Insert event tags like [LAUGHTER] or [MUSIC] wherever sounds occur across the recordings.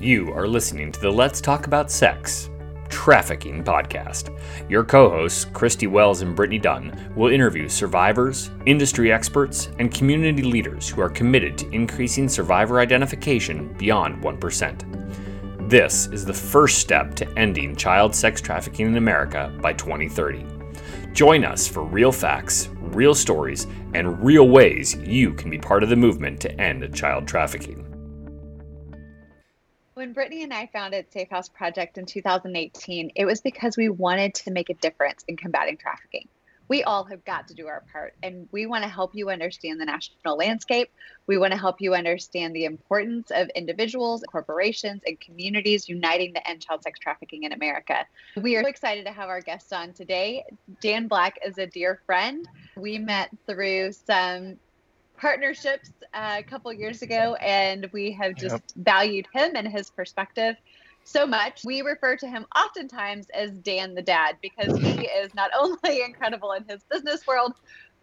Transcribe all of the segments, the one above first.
You are listening to the Let's Talk About Sex Trafficking podcast. Your co hosts, Kristi Wells and Brittany Dunn, will interview survivors, industry experts, and community leaders who are committed to increasing survivor identification beyond 1%. This is the first step to ending child sex trafficking in America by 2030. Join us for real facts, real stories, and real ways you can be part of the movement to end child trafficking. Brittany and I founded Safe House Project in 2018, it was because we wanted to make a difference in combating trafficking. We all have got to do our part, and we want to help you understand the national landscape. We want to help you understand the importance of individuals, corporations, and communities uniting to end child sex trafficking in America. We are so excited to have our guest on today. Dan Black is a dear friend. We met through some partnerships uh, a couple years ago, and we have just yep. valued him and his perspective so much. We refer to him oftentimes as Dan the Dad because he [LAUGHS] is not only incredible in his business world,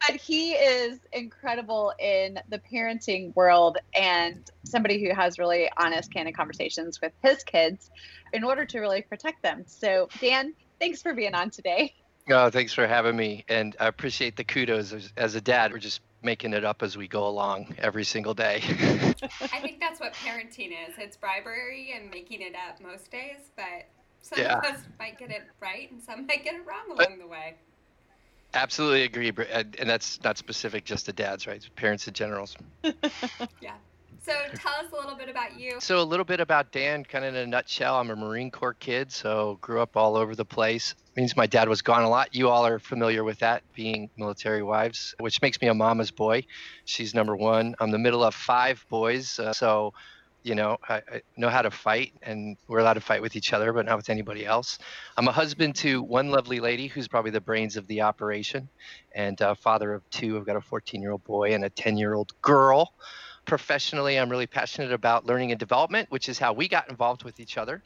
but he is incredible in the parenting world and somebody who has really honest, candid conversations with his kids in order to really protect them. So, Dan, thanks for being on today. Oh, thanks for having me. And I appreciate the kudos as, as a dad. We're just making it up as we go along every single day. [LAUGHS] I think that's what parenting is. It's bribery and making it up most days, but some yeah. of us might get it right and some might get it wrong along the way. Absolutely agree, and that's not specific just to dads, right? Parents in general. [LAUGHS] yeah. So tell us a little bit about you. So a little bit about Dan, kind of in a nutshell. I'm a Marine Corps kid, so grew up all over the place. Means my dad was gone a lot. You all are familiar with that, being military wives, which makes me a mama's boy. She's number one. I'm the middle of five boys, uh, so you know I, I, know how to fight, and we're allowed to fight with each other, but not with anybody else. I'm a husband to one lovely lady who's probably the brains of the operation, and uh, father of two. I've got a 14-year-old boy and a 10-year-old girl professionally, I'm really passionate about learning and development, which is how we got involved with each other,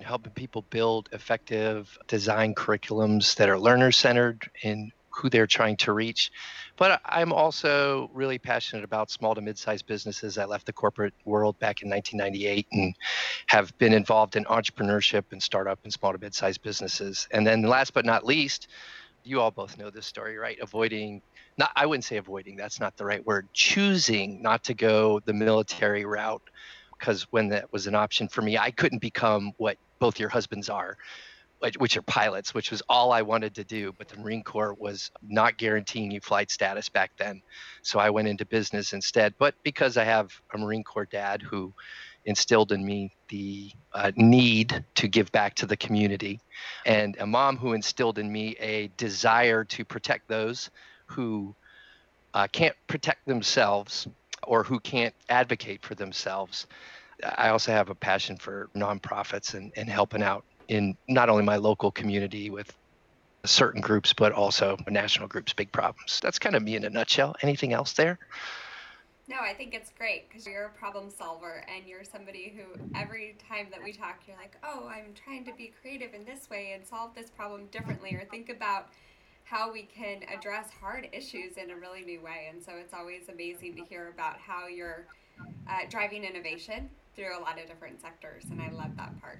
helping people build effective design curriculums that are learner centered in who they're trying to reach. But I'm also really passionate about small to mid sized businesses. I left the corporate world back in 1998 and have been involved in entrepreneurship and startup and small to mid sized businesses. And then last but not least, you all both know this story, right? Avoiding not I wouldn't say avoiding, that's not the right word. Choosing not to go the military route because when that was an option for me, I couldn't become what both your husbands are, which are pilots, which was all I wanted to do. But the Marine Corps was not guaranteeing you flight status back then. So I went into business instead. But because I have a Marine Corps dad who instilled in me the uh, need to give back to the community, and a mom who instilled in me a desire to protect those who uh, can't protect themselves or who can't advocate for themselves. I also have a passion for nonprofits and, and helping out in not only my local community with certain groups, but also national groups, big problems. That's kind of me in a nutshell. Anything else there? No, I think it's great because you're a problem solver and you're somebody who every time that we talk, you're like, oh, I'm trying to be creative in this way and solve this problem differently or think about how we can address hard issues in a really new way. And so it's always amazing to hear about how you're uh, driving innovation through a lot of different sectors. And I love that part.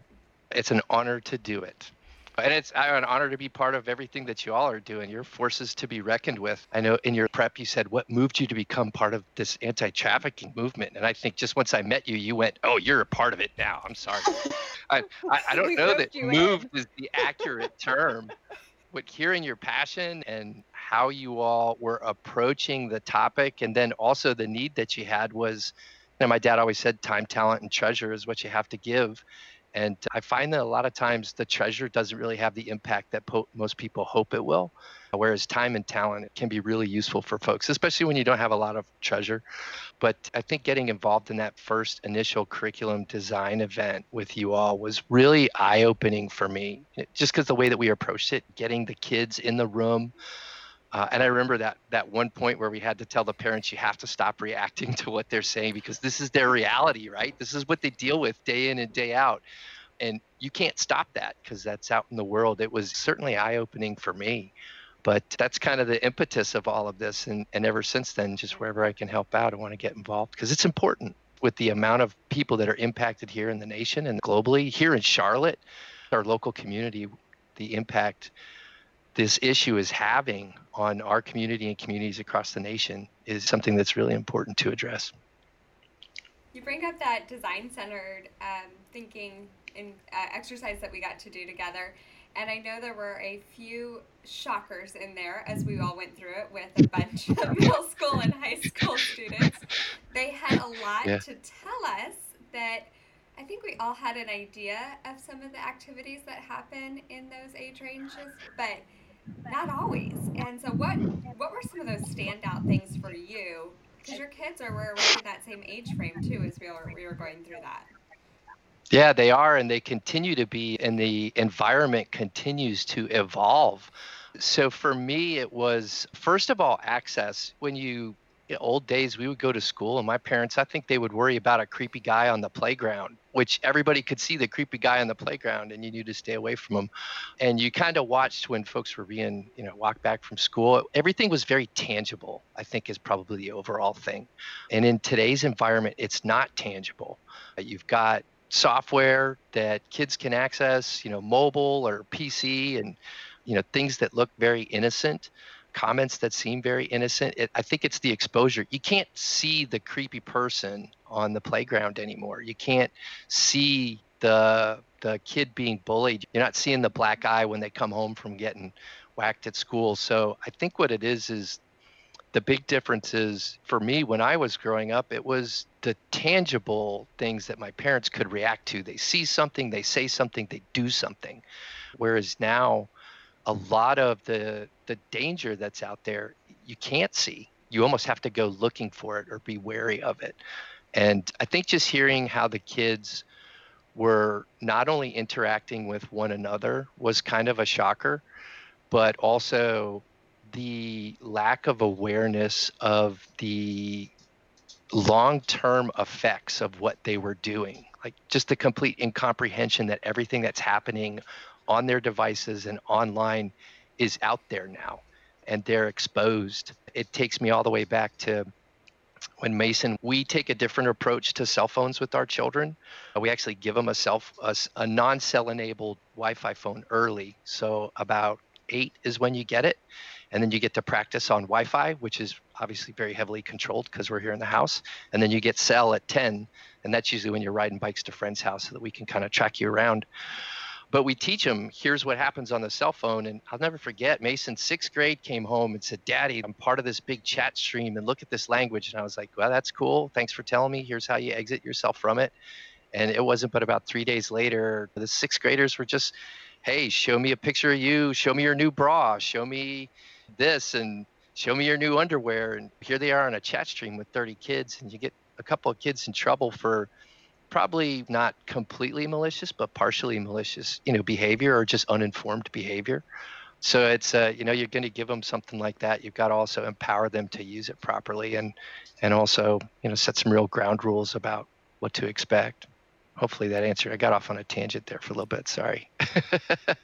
It's an honor to do it. And it's an honor to be part of everything that you all are doing. Your forces to be reckoned with. I know in your prep you said what moved you to become part of this anti-trafficking movement, and I think just once I met you, you went, "Oh, you're a part of it now." I'm sorry. [LAUGHS] I, I, I don't know that "moved" in. is the accurate term, but hearing your passion and how you all were approaching the topic, and then also the need that you had was, you know, my dad always said, time, talent, and treasure is what you have to give. And I find that a lot of times the treasure doesn't really have the impact that po- most people hope it will. Whereas time and talent can be really useful for folks, especially when you don't have a lot of treasure. But I think getting involved in that first initial curriculum design event with you all was really eye opening for me, just because the way that we approached it, getting the kids in the room, uh, and I remember that that one point where we had to tell the parents, you have to stop reacting [LAUGHS] to what they're saying because this is their reality, right? This is what they deal with day in and day out, and you can't stop that because that's out in the world. It was certainly eye opening for me, but that's kind of the impetus of all of this, and and ever since then, just wherever I can help out, I want to get involved because it's important. with the amount of people that are impacted here in the nation and globally, here in Charlotte, our local community, the impact this issue is having on our community and communities across the nation is something that's really important to address. You bring up that design centered um, thinking and uh, exercise that we got to do together. And I know there were a few shockers in there as we all went through it with a bunch of [LAUGHS] middle school and high school students. They had a lot yeah. to tell us that I think we all had an idea of some of the activities that happen in those age ranges, but not always. And so, what what were some of those standout things for you? Because your kids are were in that same age frame too, as we were we were going through that. Yeah, they are, and they continue to be, and the environment continues to evolve. So for me, it was first of all access. When you old days, we would go to school, and my parents, I think they would worry about a creepy guy on the playground, which everybody could see the creepy guy on the playground, and you knew to stay away from him. And you kind of watched when folks were being, you know, walked back from school. Everything was very tangible, I think, is probably the overall thing. And in today's environment, it's not tangible. You've got software that kids can access, you know, mobile or PC, and you know, things that look very innocent comments that seem very innocent. It, I think it's the exposure. You can't see the creepy person on the playground anymore. You can't see the the kid being bullied. You're not seeing the black eye when they come home from getting whacked at school. So I think what it is is the big difference is for me when I was growing up, it was the tangible things that my parents could react to. They see something, they say something, they do something. Whereas now a lot of the the danger that's out there you can't see. You almost have to go looking for it or be wary of it. And i think just hearing how the kids were not only interacting with one another was kind of a shocker but also the lack of awareness of the long-term effects of what they were doing. Like just the complete incomprehension that everything that's happening on their devices and online is out there now and they're exposed. It takes me all the way back to when Mason, we take a different approach to cell phones with our children. We actually give them a self a, a non-cell enabled Wi-Fi phone early. So about eight is when you get it, and then you get to practice on Wi-Fi, which is obviously very heavily controlled because we're here in the house. And then you get cell at ten, and that's usually when you're riding bikes to friends' house so that we can kind of track you around but we teach them here's what happens on the cell phone and i'll never forget mason sixth grade came home and said daddy i'm part of this big chat stream and look at this language and i was like well that's cool. Thanks for telling me. Here's how you exit yourself from it. And it wasn't but about three days later the sixth graders were just hey show me a picture of you. Show me your new bra. Show me this and show me your new underwear. And here they are on a chat stream with 30 kids and you get a couple of kids in trouble for probably not completely malicious, but partially malicious, you know, behavior or just uninformed behavior. So it's uh, you know you're going to give them something like that. You've got to also empower them to use it properly, and and also you know set some real ground rules about what to expect. Hopefully that answered. I got off on a tangent there for a little bit. Sorry. [LAUGHS]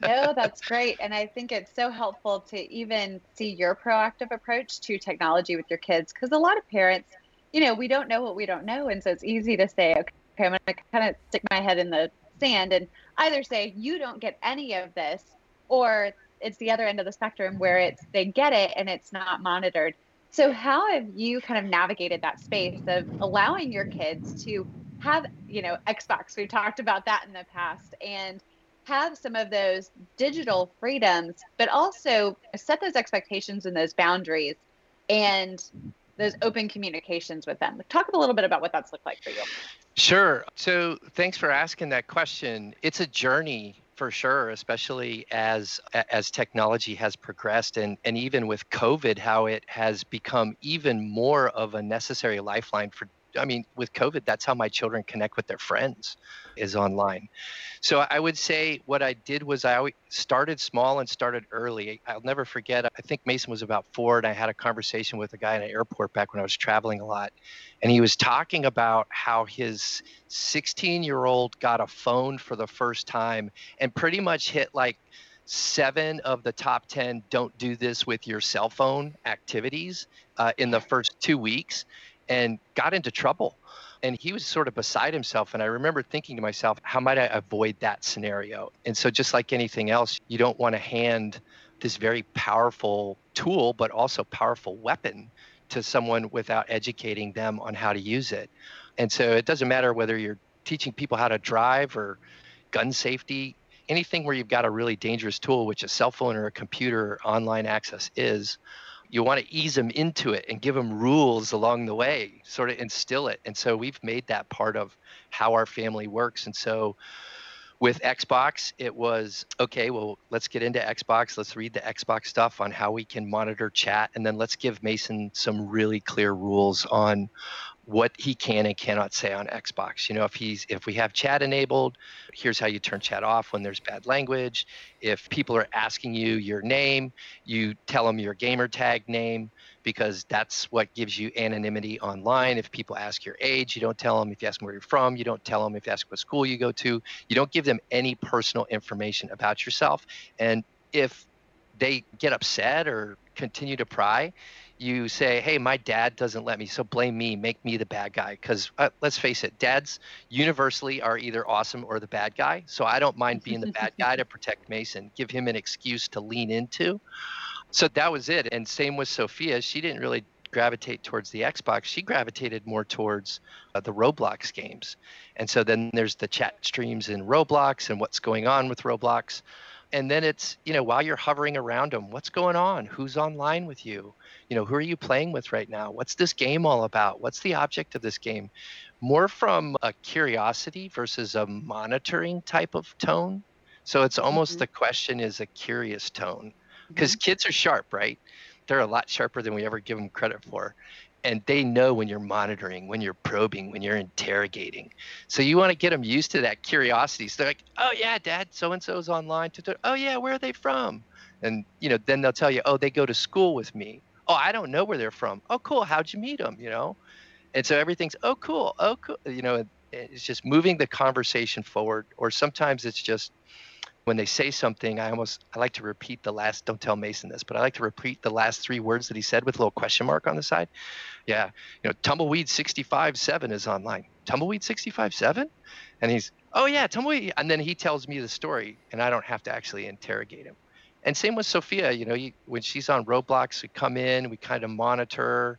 no, that's great, and I think it's so helpful to even see your proactive approach to technology with your kids because a lot of parents, you know, we don't know what we don't know, and so it's easy to say, okay okay, I'm going to kind of stick my head in the sand and either say you don't get any of this or it's the other end of the spectrum where it's they get it and it's not monitored. So how have you kind of navigated that space of allowing your kids to have, you know, Xbox, we've talked about that in the past and have some of those digital freedoms, but also set those expectations and those boundaries and those open communications with them. Talk a little bit about what that's looked like for you. Sure. So thanks for asking that question. It's a journey for sure, especially as as technology has progressed and, and even with COVID, how it has become even more of a necessary lifeline for I mean, with COVID, that's how my children connect with their friends is online. So I would say what I did was I always started small and started early. I'll never forget. I think Mason was about four, and I had a conversation with a guy in an airport back when I was traveling a lot, and he was talking about how his 16-year-old got a phone for the first time and pretty much hit like seven of the top 10 don't do this with your cell phone activities uh, in the first two weeks and got into trouble And he was sort of beside himself. And I remember thinking to myself, how might I avoid that scenario? And so, just like anything else, you don't want to hand this very powerful tool, but also powerful weapon to someone without educating them on how to use it. And so, it doesn't matter whether you're teaching people how to drive or gun safety, anything where you've got a really dangerous tool, which a cell phone or a computer or online access is you want to ease them into it and give them rules along the way, sort of instill it. And so we've made that part of how our family works. And so with Xbox, it was okay, well, let's get into Xbox. Let's read the Xbox stuff on how we can monitor chat. And then let's give Mason some really clear rules on what he can and cannot say on Xbox. You know, if he's if we have chat enabled, here's how you turn chat off when there's bad language. If people are asking you your name, you tell them your gamer tag name because that's what gives you anonymity online. If people ask your age, you don't tell them. If you ask them where you're from, you don't tell them. If you ask what school you go to, you don't give them any personal information about yourself. And if they get upset or continue to pry, you say, "Hey, my dad doesn't let me, so blame me, make me the bad guy." Because uh, let's face it, dads universally are either awesome or the bad guy. So I don't mind being the [LAUGHS] bad guy to protect Mason, give him an excuse to lean into. So that was it. And same with Sophia. She didn't really gravitate towards the Xbox. She gravitated more towards uh, the Roblox games. And so then there's the chat streams in Roblox and what's going on with Roblox and then it's you know while you're hovering around them what's going on who's online with you you know who are you playing with right now what's this game all about what's the object of this game more from a curiosity versus a monitoring type of tone so it's almost mm-hmm. the question is a curious tone because mm-hmm. kids are sharp right they're a lot sharper than we ever give them credit for and they know when you're monitoring, when you're probing, when you're interrogating. So you want to get them used to that curiosity. So they're like, "Oh yeah, Dad, so and so's online." Oh yeah, where are they from? And you know, then they'll tell you, "Oh, they go to school with me." Oh, I don't know where they're from. Oh, cool. How'd you meet them? You know, and so everything's, "Oh, cool. Oh, cool." You know, it's just moving the conversation forward. Or sometimes it's just when they say something, I almost I like to repeat the last. Don't tell Mason this, but I like to repeat the last three words that he said with a little question mark on the side. Yeah, you know, tumbleweed sixty five seven is online. Tumbleweed sixty five seven, and he's oh yeah, tumbleweed, and then he tells me the story, and I don't have to actually interrogate him. And same with Sophia. You know, you, when she's on Roblox, we come in, we kind of monitor.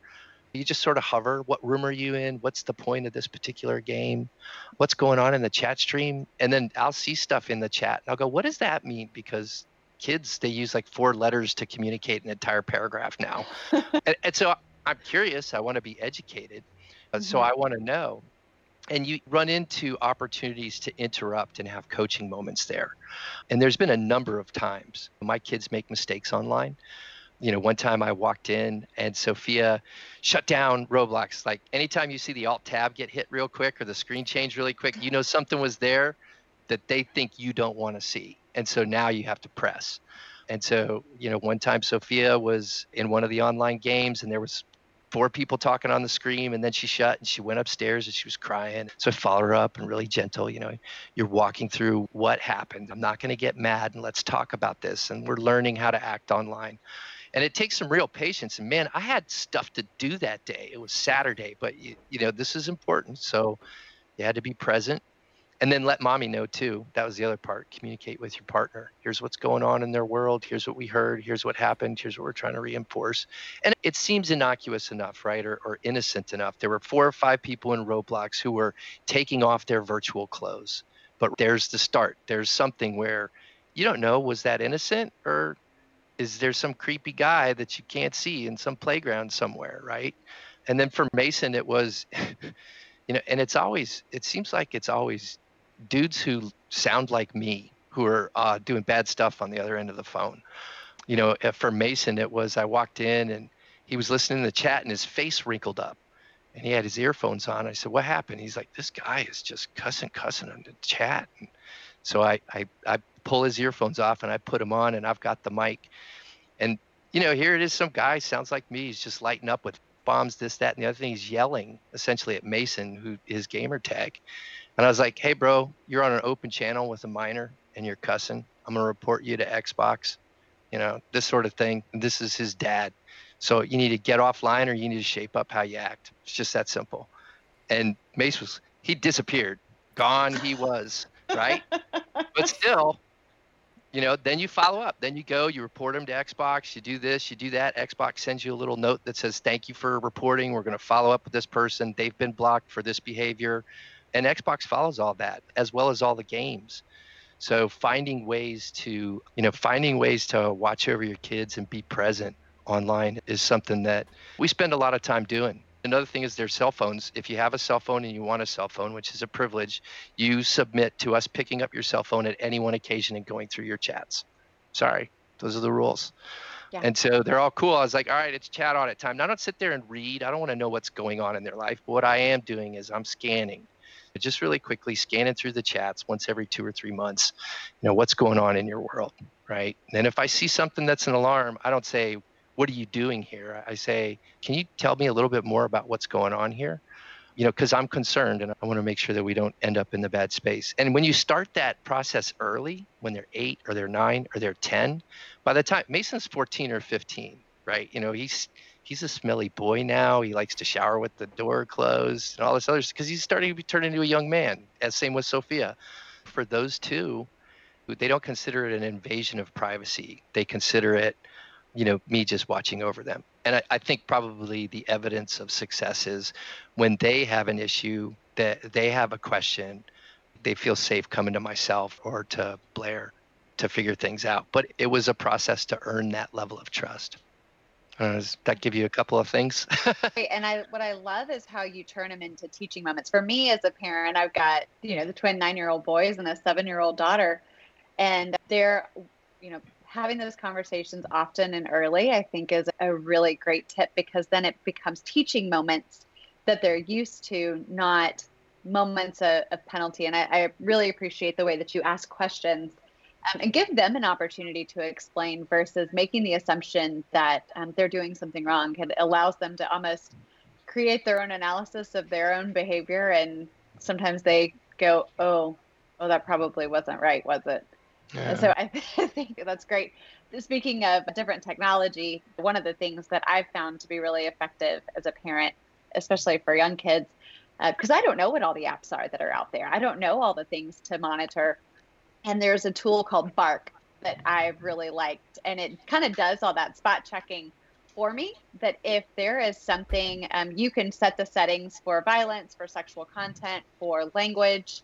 You just sort of hover what room are you in? What's the point of this particular game? What's going on in the chat stream? And then i'll see stuff in the chat and i'll go what does that mean? Because kids they use like four letters to communicate an entire paragraph now. [LAUGHS] And, and, so i'm curious i want to be educated mm-hmm. so i want to know and you run into opportunities to interrupt and have coaching moments there and there's been a number of times my kids make mistakes online you know, one time I walked in and Sophia shut down Roblox. Like anytime you see the alt tab get hit real quick or the screen change really quick, you know something was there that they think you don't want to see. And so now you have to press. And so, you know, one time Sophia was in one of the online games and there was four people talking on the screen and then she shut and she went upstairs and she was crying. So I followed her up and really gentle, you know, you're walking through what happened. I'm not going to get mad and let's talk about this. And we're learning how to act online and it takes some real patience and man i had stuff to do that day it was saturday but you, you know this is important so you had to be present and then let mommy know too. That was the other part. Communicate with your partner. Here's what's going on in their world. Here's what we heard. Here's what happened. Here's what we're trying to reinforce. And it seems innocuous enough right or, or innocent enough. There were four or five people in roblox who were taking off their virtual clothes. But there's the start. There's something where you don't know was that innocent? Or is there some creepy guy that you can't see in some playground somewhere, right? And then for Mason, it was, [LAUGHS] you know, and it's always, it seems like it's always dudes who sound like me who are uh, doing bad stuff on the other end of the phone. You know, for Mason, it was I walked in and he was listening to the chat and his face wrinkled up and he had his earphones on. I said, What happened? He's like, This guy is just cussing, cussing on the chat. And so I, I, I pull his earphones off and I put them on and I've got the mic. And, you know, here it is some guy sounds like me. He's just lighting up with bombs, this, that, and the other thing. He's yelling essentially at Mason, who his gamer tag. And I was like, hey, bro, you're on an open channel with a minor and you're cussing. I'm going to report you to Xbox, you know, this sort of thing. This is his dad. So you need to get offline or you need to shape up how you act. It's just that simple And Mace was, he disappeared. Gone he was, right? [LAUGHS] but still, you know, then you follow up. Then you go, you report him to Xbox, you do this, you do that. Xbox sends you a little note that says, Thank you for reporting. We're going to follow up with this person. They've been blocked for this behavior. And Xbox follows all that as well as all the games. So finding ways to, you know, finding ways to watch over your kids and be present online is something that we spend a lot of time doing. Another thing is their cell phones. If you have a cell phone and you want a cell phone, which is a privilege, you submit to us picking up your cell phone at any one occasion and going through your chats. Sorry, those are the rules. Yeah. And so they're all cool. I was like, all right, it's chat audit time. Now, I don't sit there and read. I don't want to know what's going on in their life. But what I am doing is I'm scanning, just really quickly scanning through the chats once every two or three months. You know, what's going on in your world, right? And if I see something that's an alarm, I don't say, what are you doing here? I say, can you tell me a little bit more about what's going on here? You know, because I'm concerned and I want to make sure that we don't end up in the bad space. And when you start that process early, when they're eight or they're nine or they're 10, by the time Mason's 14 or 15, right? You know, he's he's a smelly boy now. He likes to shower with the door closed and all this other because he's starting to be turned into a young man. As same with Sophia. For those two, they don't consider it an invasion of privacy. They consider it you know me just watching over them and I, I, think probably the evidence of success is when they have an issue that they have a question they feel safe coming to myself or to blair to figure things out but it was a process to earn that level of trust uh, does that give you a couple of things [LAUGHS] and i what i love is how you turn them into teaching moments for me as a parent i've got you know the twin nine year old boys and a seven year old daughter and they're you know having those conversations often and early, I think, is a really great tip because then it becomes teaching moments that they're used to, not moments of, of penalty. And I, I, really appreciate the way that you ask questions um, and give them an opportunity to explain versus making the assumption that um, they're doing something wrong. It allows them to almost create their own analysis of their own behavior. And sometimes they go, oh, oh, that probably wasn't right, was it? Yeah. So I [LAUGHS] think that's great. Speaking of different technology, one of the things that I've found to be really effective as a parent, especially for young kids, because uh, I don't know what all the apps are that are out there. I don't know all the things to monitor. And there's a tool called Bark that I've really liked, and it kind of does all that spot checking for me. That if there is something, um, you can set the settings for violence, for sexual content, for language,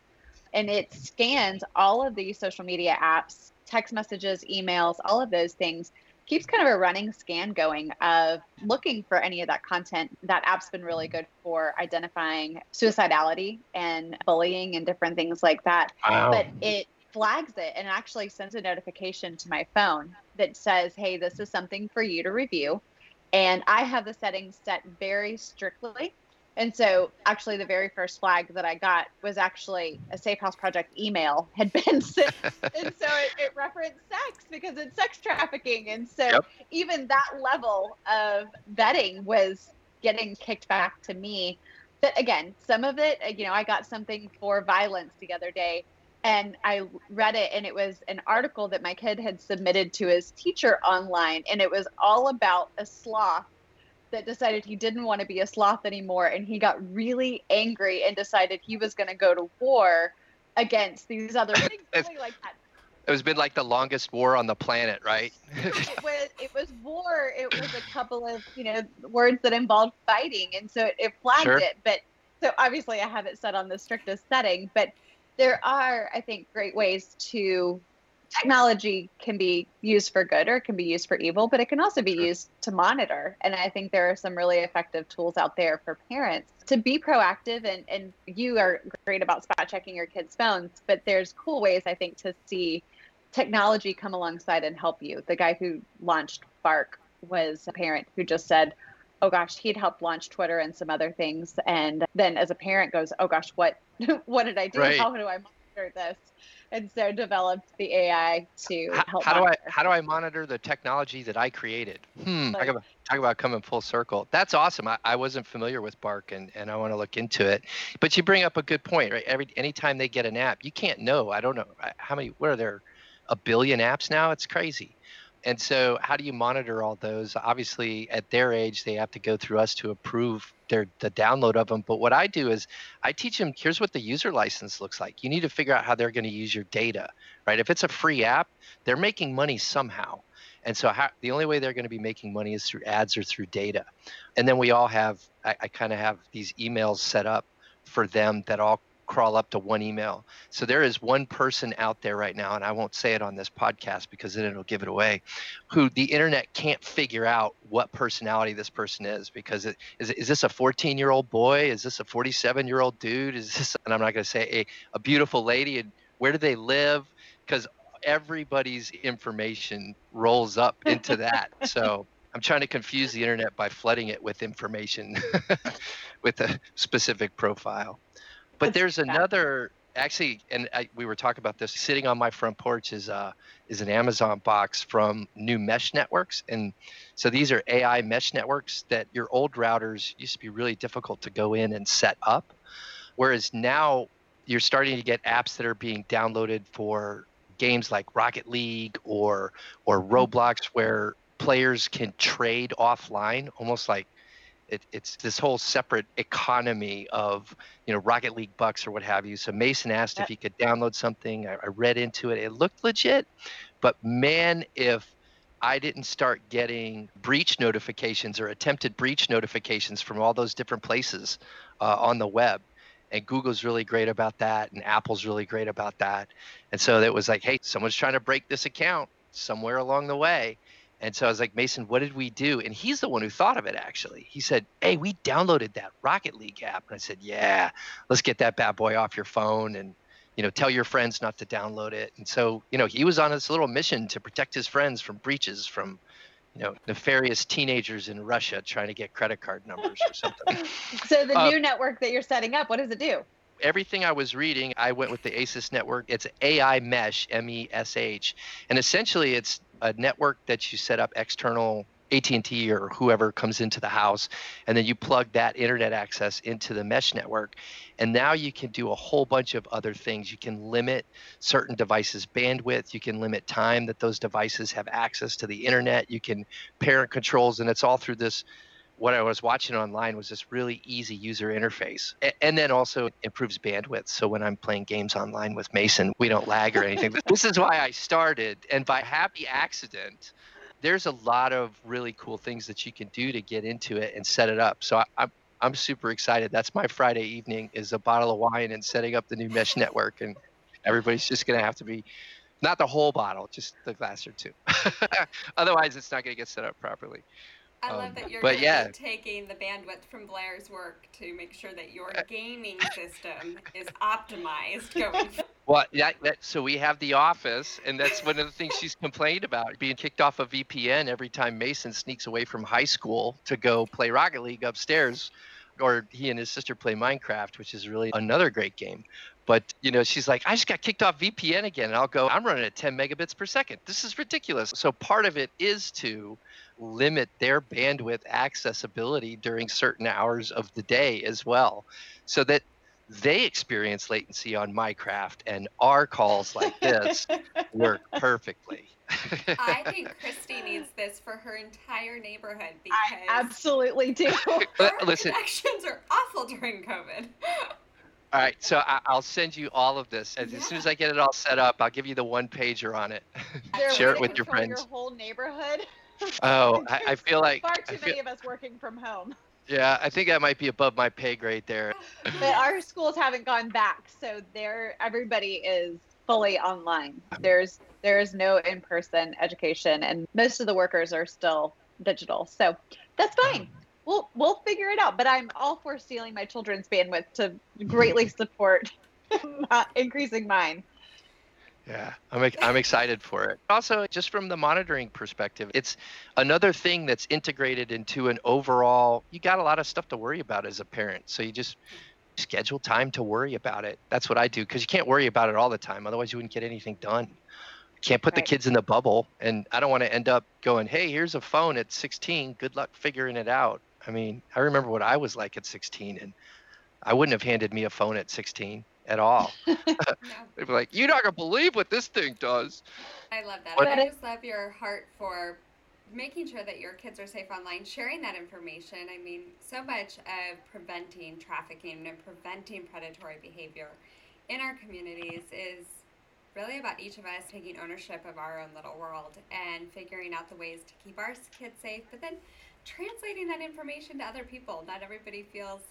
and it scans all of these social media apps, text messages, emails, all of those things. Keeps kind of a running scan going of looking for any of that content. That app's been really good for identifying suicidality and bullying and different things like that. Wow. But it flags it and actually sends a notification to my phone that says, hey, this is something for you to review. And I have the settings set very strictly and so, actually, the very first flag that I got was actually a Safe House Project email had been [LAUGHS] sent. and so it, it, referenced sex because it's sex trafficking. And so, yep. even that level of vetting was getting kicked back to me. But again, some of it, you know, I got something for violence the other day and I read it, and it was an article that my kid had submitted to his teacher online, and it was all about a sloth that decided he didn't want to be a sloth anymore and he got really angry and decided he was going to go to war against these other [LAUGHS] things like that. It was been like the longest war on the planet right? It [LAUGHS] was it was war. It was a couple of you know words that involved fighting and so it, it flagged sure. it but so obviously i have it set on the strictest setting but there are i think great ways to technology can be used for good or it can be used for evil, but it can also be used to monitor. And I think there are some really effective tools out there for parents to be proactive. And, and you are great about spot checking your kids' phones, but there's cool ways, I think, to see technology come alongside and help you. The guy who launched Bark was a parent who just said, oh gosh, he'd helped launch Twitter and some other things. And then as a parent goes, oh gosh, what, [LAUGHS] what did I do? Right. How do I monitor this? and so developed the AI to help. How, how do I how do I monitor the technology that I created? Hmm. Like, talk, about, talk about coming full circle. That's awesome. I, I wasn't familiar with Bark, and, and I want to look into it. But you bring up a good point, right? Every anytime they get an app, you can't know. I don't know how many. What are there? A billion apps now? It's crazy. And so, how do you monitor all those? Obviously, at their age, they have to go through us to approve their the download of them. But what I do is I teach them here's what the user license looks like. You need to figure out how they're going to use your data, right? If it's a free app, they're making money somehow. And so how, the only way they're going to be making money is through ads or through data. And then we all have, I, I kind of have these emails set up for them that all crawl up to one email. So there is one person out there right now, and I won't say it on this podcast because then it'll give it away, who the internet can't figure out what personality this person is because it, is, is this a 14 year old boy? Is this a 47 year old dude? Is this, and I'm not going to say a, a beautiful lady, and where do they live? Because everybody's information rolls up into that. so I'm trying to confuse the internet by flooding it with information [LAUGHS] with a specific profile. But there's another actually, and I, we were talking about this. Sitting on my front porch is uh, is an Amazon box from New Mesh Networks, and so these are AI mesh networks that your old routers used to be really difficult to go in and set up, whereas now you're starting to get apps that are being downloaded for games like Rocket League or or mm-hmm. Roblox where players can trade offline, almost like it, it's this whole separate economy of you know Rocket League bucks or what have you. So Mason asked if he could download something. I, I read into it. It looked legit, but man, if I didn't start getting breach notifications or attempted breach notifications from all those different places uh, on the web and Google's really great about that, and Apple's really great about that. And so it was like, hey, someone's trying to break this account somewhere along the way. And so I was like, Mason, what did we do? And he's the one who thought of it actually. He said, Hey, we downloaded that Rocket League app. And I said, Yeah, let's get that bad boy off your phone and you know, tell your friends not to download it. And so, you know, he was on this little mission to protect his friends from breaches from you know, nefarious teenagers in Russia trying to get credit card numbers or something. [LAUGHS] so the uh, new network that you're setting up, what does it do? Everything I was reading, I went with the ASUS network. It's AI Mesh, M E S H, and essentially it's a network that you set up external AT&T or whoever comes into the house and then you plug that internet access into the mesh network and now you can do a whole bunch of other things. You can limit certain devices bandwidth. You can limit time that those devices have access to the internet. You can parent controls and it's all through this what I was watching online was this really easy user interface. And then also improves bandwidth. So when I'm playing games online with Mason, we don't lag or anything. [LAUGHS] this is why I started. And by happy accident, there's a lot of really cool things that you can do to get into it and set it up. So I, I'm I'm super excited. That's my Friday evening is a bottle of wine and setting up the new mesh network, and everybody's just gonna have to be not the whole bottle, just the glass or two. [LAUGHS] Otherwise, it's not gonna get set up properly. I love um, that you're but yeah. taking the bandwidth from Blair's work to make sure that your uh, gaming system is optimized going [LAUGHS] Well, that, that, so we have the office, and that's one of the things she's complained about being kicked off of VPN every time Mason sneaks away from high school to go play Rocket League upstairs, or he and his sister play Minecraft, which is really another great game. But you know, she's like, I just got kicked off VPN again, and I'll go, I'm running at 10 megabits per second. This is ridiculous. So part of it is to limit their bandwidth accessibility during certain hours of the day as well, so that they experience latency on Minecraft and our calls like this [LAUGHS] work perfectly. I [LAUGHS] think Kristi needs this for her entire neighborhood because I absolutely do. Listen, connections are awful during COVID. All right, so I, will send you all of this as, yeah. as, soon as I get it all set up. I'll give you the one pager on it. Share it with your friends. Your whole neighborhood. Oh, [LAUGHS] I, I, feel like far too feel, many of us working from home. Yeah, I think that might be above my pay grade there. [LAUGHS] but our schools haven't gone back, so there everybody is fully online. There's there is no in-person education, and most of the workers are still digital. So that's fine. We'll we'll figure it out. But I'm all for stealing my children's bandwidth to greatly [LAUGHS] support increasing mine. Yeah, I'm I'm excited for it. Also, just from the monitoring perspective, it's another thing that's integrated into an overall. You got a lot of stuff to worry about as a parent, so you just schedule time to worry about it. That's what I do because you can't worry about it all the time. Otherwise, you wouldn't get anything done. You can't put right. the kids in the bubble, and I don't want to end up going, "Hey, here's a phone at 16. Good luck figuring it out." I mean, I remember what I was like at 16, and I wouldn't have handed me a phone at 16 at all. [LAUGHS] no. They'd be like, "You're not gonna believe what this thing does." I love that. I just love your heart for making sure that your kids are safe online, sharing that information. I mean, so much of preventing trafficking and preventing predatory behavior in our communities is really about each of us taking ownership of our own little world and figuring out the ways to keep our kids safe, but then translating that information to other people. Not everybody feels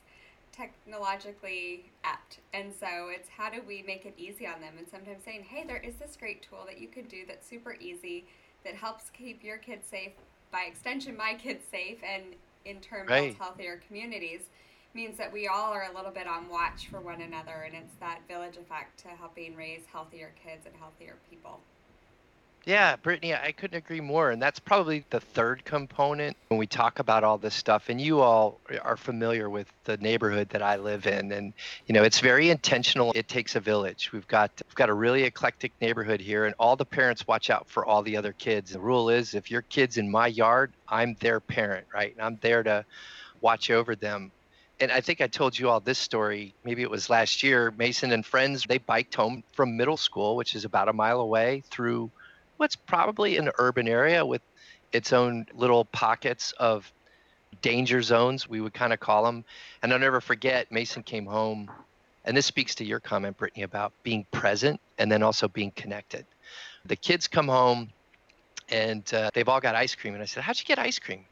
technologically apt. And so it's how do we make it easy on them? And sometimes saying, hey, there is this great tool that you can do that's super easy that helps keep your kids safe, by extension, my kids safe, and in turn right. builds healthier communities means that we all are a little bit on watch for one another and it's that village effect to helping raise healthier kids and healthier people. Yeah, Brittany, I couldn't agree more. And that's probably the third component when we talk about all this stuff. And you all are familiar with the neighborhood that I live in. And, you know, it's very intentional. It takes a village. We've got we've got a really eclectic neighborhood here, and all the parents watch out for all the other kids. The rule is if your kid's in my yard, I'm their parent, right? And I'm there to watch over them and I think I told you all this story. Maybe it was last year. Mason and friends they biked home from middle school, which is about a mile away, through what's probably an urban area with its own little pockets of danger zones, we would kind of call them. And I'll never forget, Mason came home, and this speaks to your comment, Brittany, about being present and then also being connected. The kids come home, and uh, they've all got ice cream. And I said, How'd you get ice cream?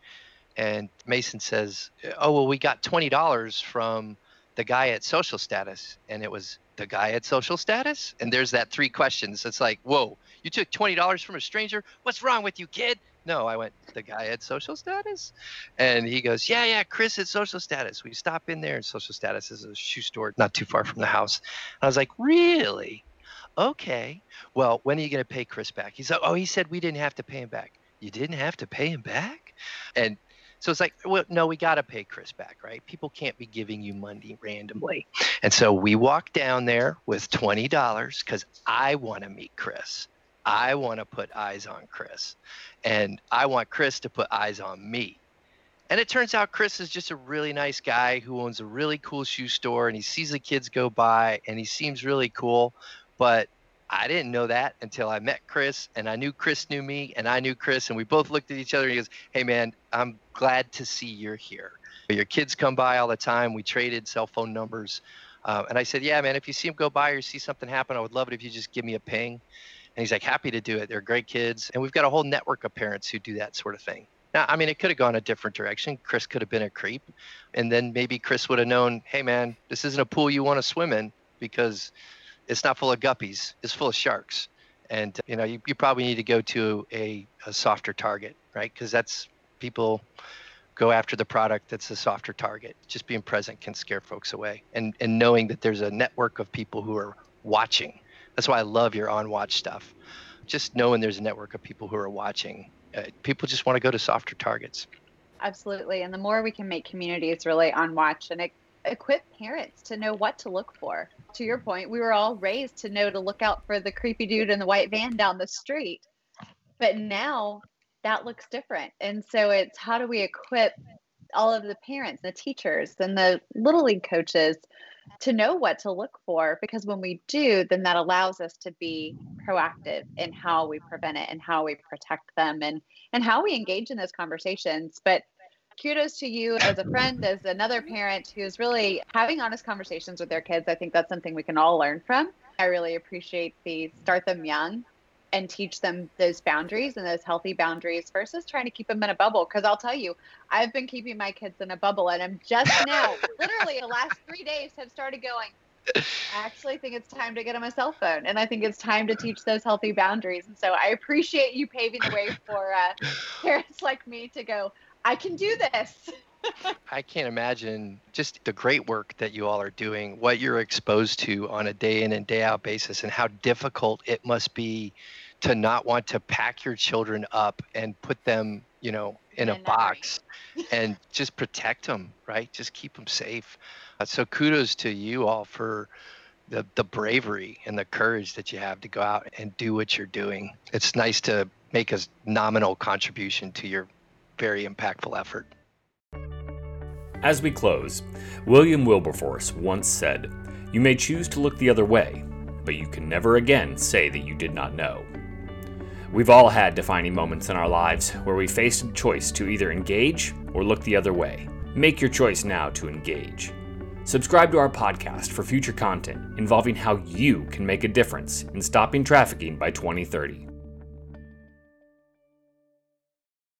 And Mason says, Oh, well, we got $20 from the guy at social status. And it was the guy at social status? And there's that three questions. It's like, Whoa, you took $20 from a stranger? What's wrong with you, kid? No, I went, the guy at social status? And he goes, yeah, yeah, Chris at social status. We stop in there. And social status is a shoe store not too far from the house. And I was like, really? Okay. Well, when are you going to pay Chris back? He's like, oh, he said we didn't have to pay him back. You didn't have to pay him back? And so it's like, well, no, we got to pay Chris back, right? People can't be giving you money randomly. And so we walked down there with $20 because I want to meet Chris. I want to put eyes on Chris. And I want Chris to put eyes on me. And it turns out Chris is just a really nice guy who owns a really cool shoe store and he sees the kids go by and he seems really cool. But I didn't know that until I met Chris and I knew Chris knew me and I knew Chris and we both looked at each other and he goes, Hey man, I'm glad to see you're here. Your kids come by all the time. We traded cell phone numbers. Uh, and I said, Yeah, man, if you see them go by or see something happen, I would love it if you just give me a ping. And he's like, Happy to do it. They're great kids. And we've got a whole network of parents who do that sort of thing. Now, I mean, it could have gone a different direction. Chris could have been a creep. And then maybe Chris would have known, Hey, man, this isn't a pool you want to swim in because it's not full of guppies, it's full of sharks. And you know, you, you probably need to go to a, a softer target, right? Because that's people go after the product that's a softer target. Just being present can scare folks away. And and knowing that there's a network of people who are watching. That's why I love your on watch stuff. Just knowing there's a network of people who are watching. Uh, people just want to go to softer targets. Absolutely. And the more we can make communities really on watch and equip parents to know what to look for to your point, we were all raised to know to look out for the creepy dude in the white van down the street. But now that looks different. And so it's how do we equip all of the parents, the teachers, and the little league coaches to know what to look for? Because when we do, then that allows us to be proactive in how we prevent it and how we protect them and and how we engage in those conversations. But kudos to you as a friend, as another parent who's really having honest conversations with their kids. I think that's something we can all learn from. I really appreciate the start them young and teach them those boundaries and those healthy boundaries versus trying to keep them in a bubble. Because I'll tell you, I've been keeping my kids in a bubble, and I'm just now, [LAUGHS] literally, the last three days have started going. I actually think it's time to get them a cell phone, and I think it's time to teach those healthy boundaries. And so I appreciate you paving the way for uh, [LAUGHS] parents like me to go. I can do this. [LAUGHS] I can't imagine just the great work that you all are doing, what you're exposed to on a day in and day out basis, and how difficult it must be to not want to pack your children up and put them, you know, in, in a box and [LAUGHS] just protect them, right? Just keep them safe. Uh, so kudos to you all for the, the bravery and the courage that you have to go out and do what you're doing. It's nice to make a nominal contribution to your very impactful effort. As we close, William Wilberforce once said, You may choose to look the other way, but you can never again say that you did not know. We've all had defining moments in our lives where we faced a choice to either engage or look the other way. Make your choice now to engage. Subscribe to our podcast for future content involving how you can make a difference in stopping trafficking by 2030.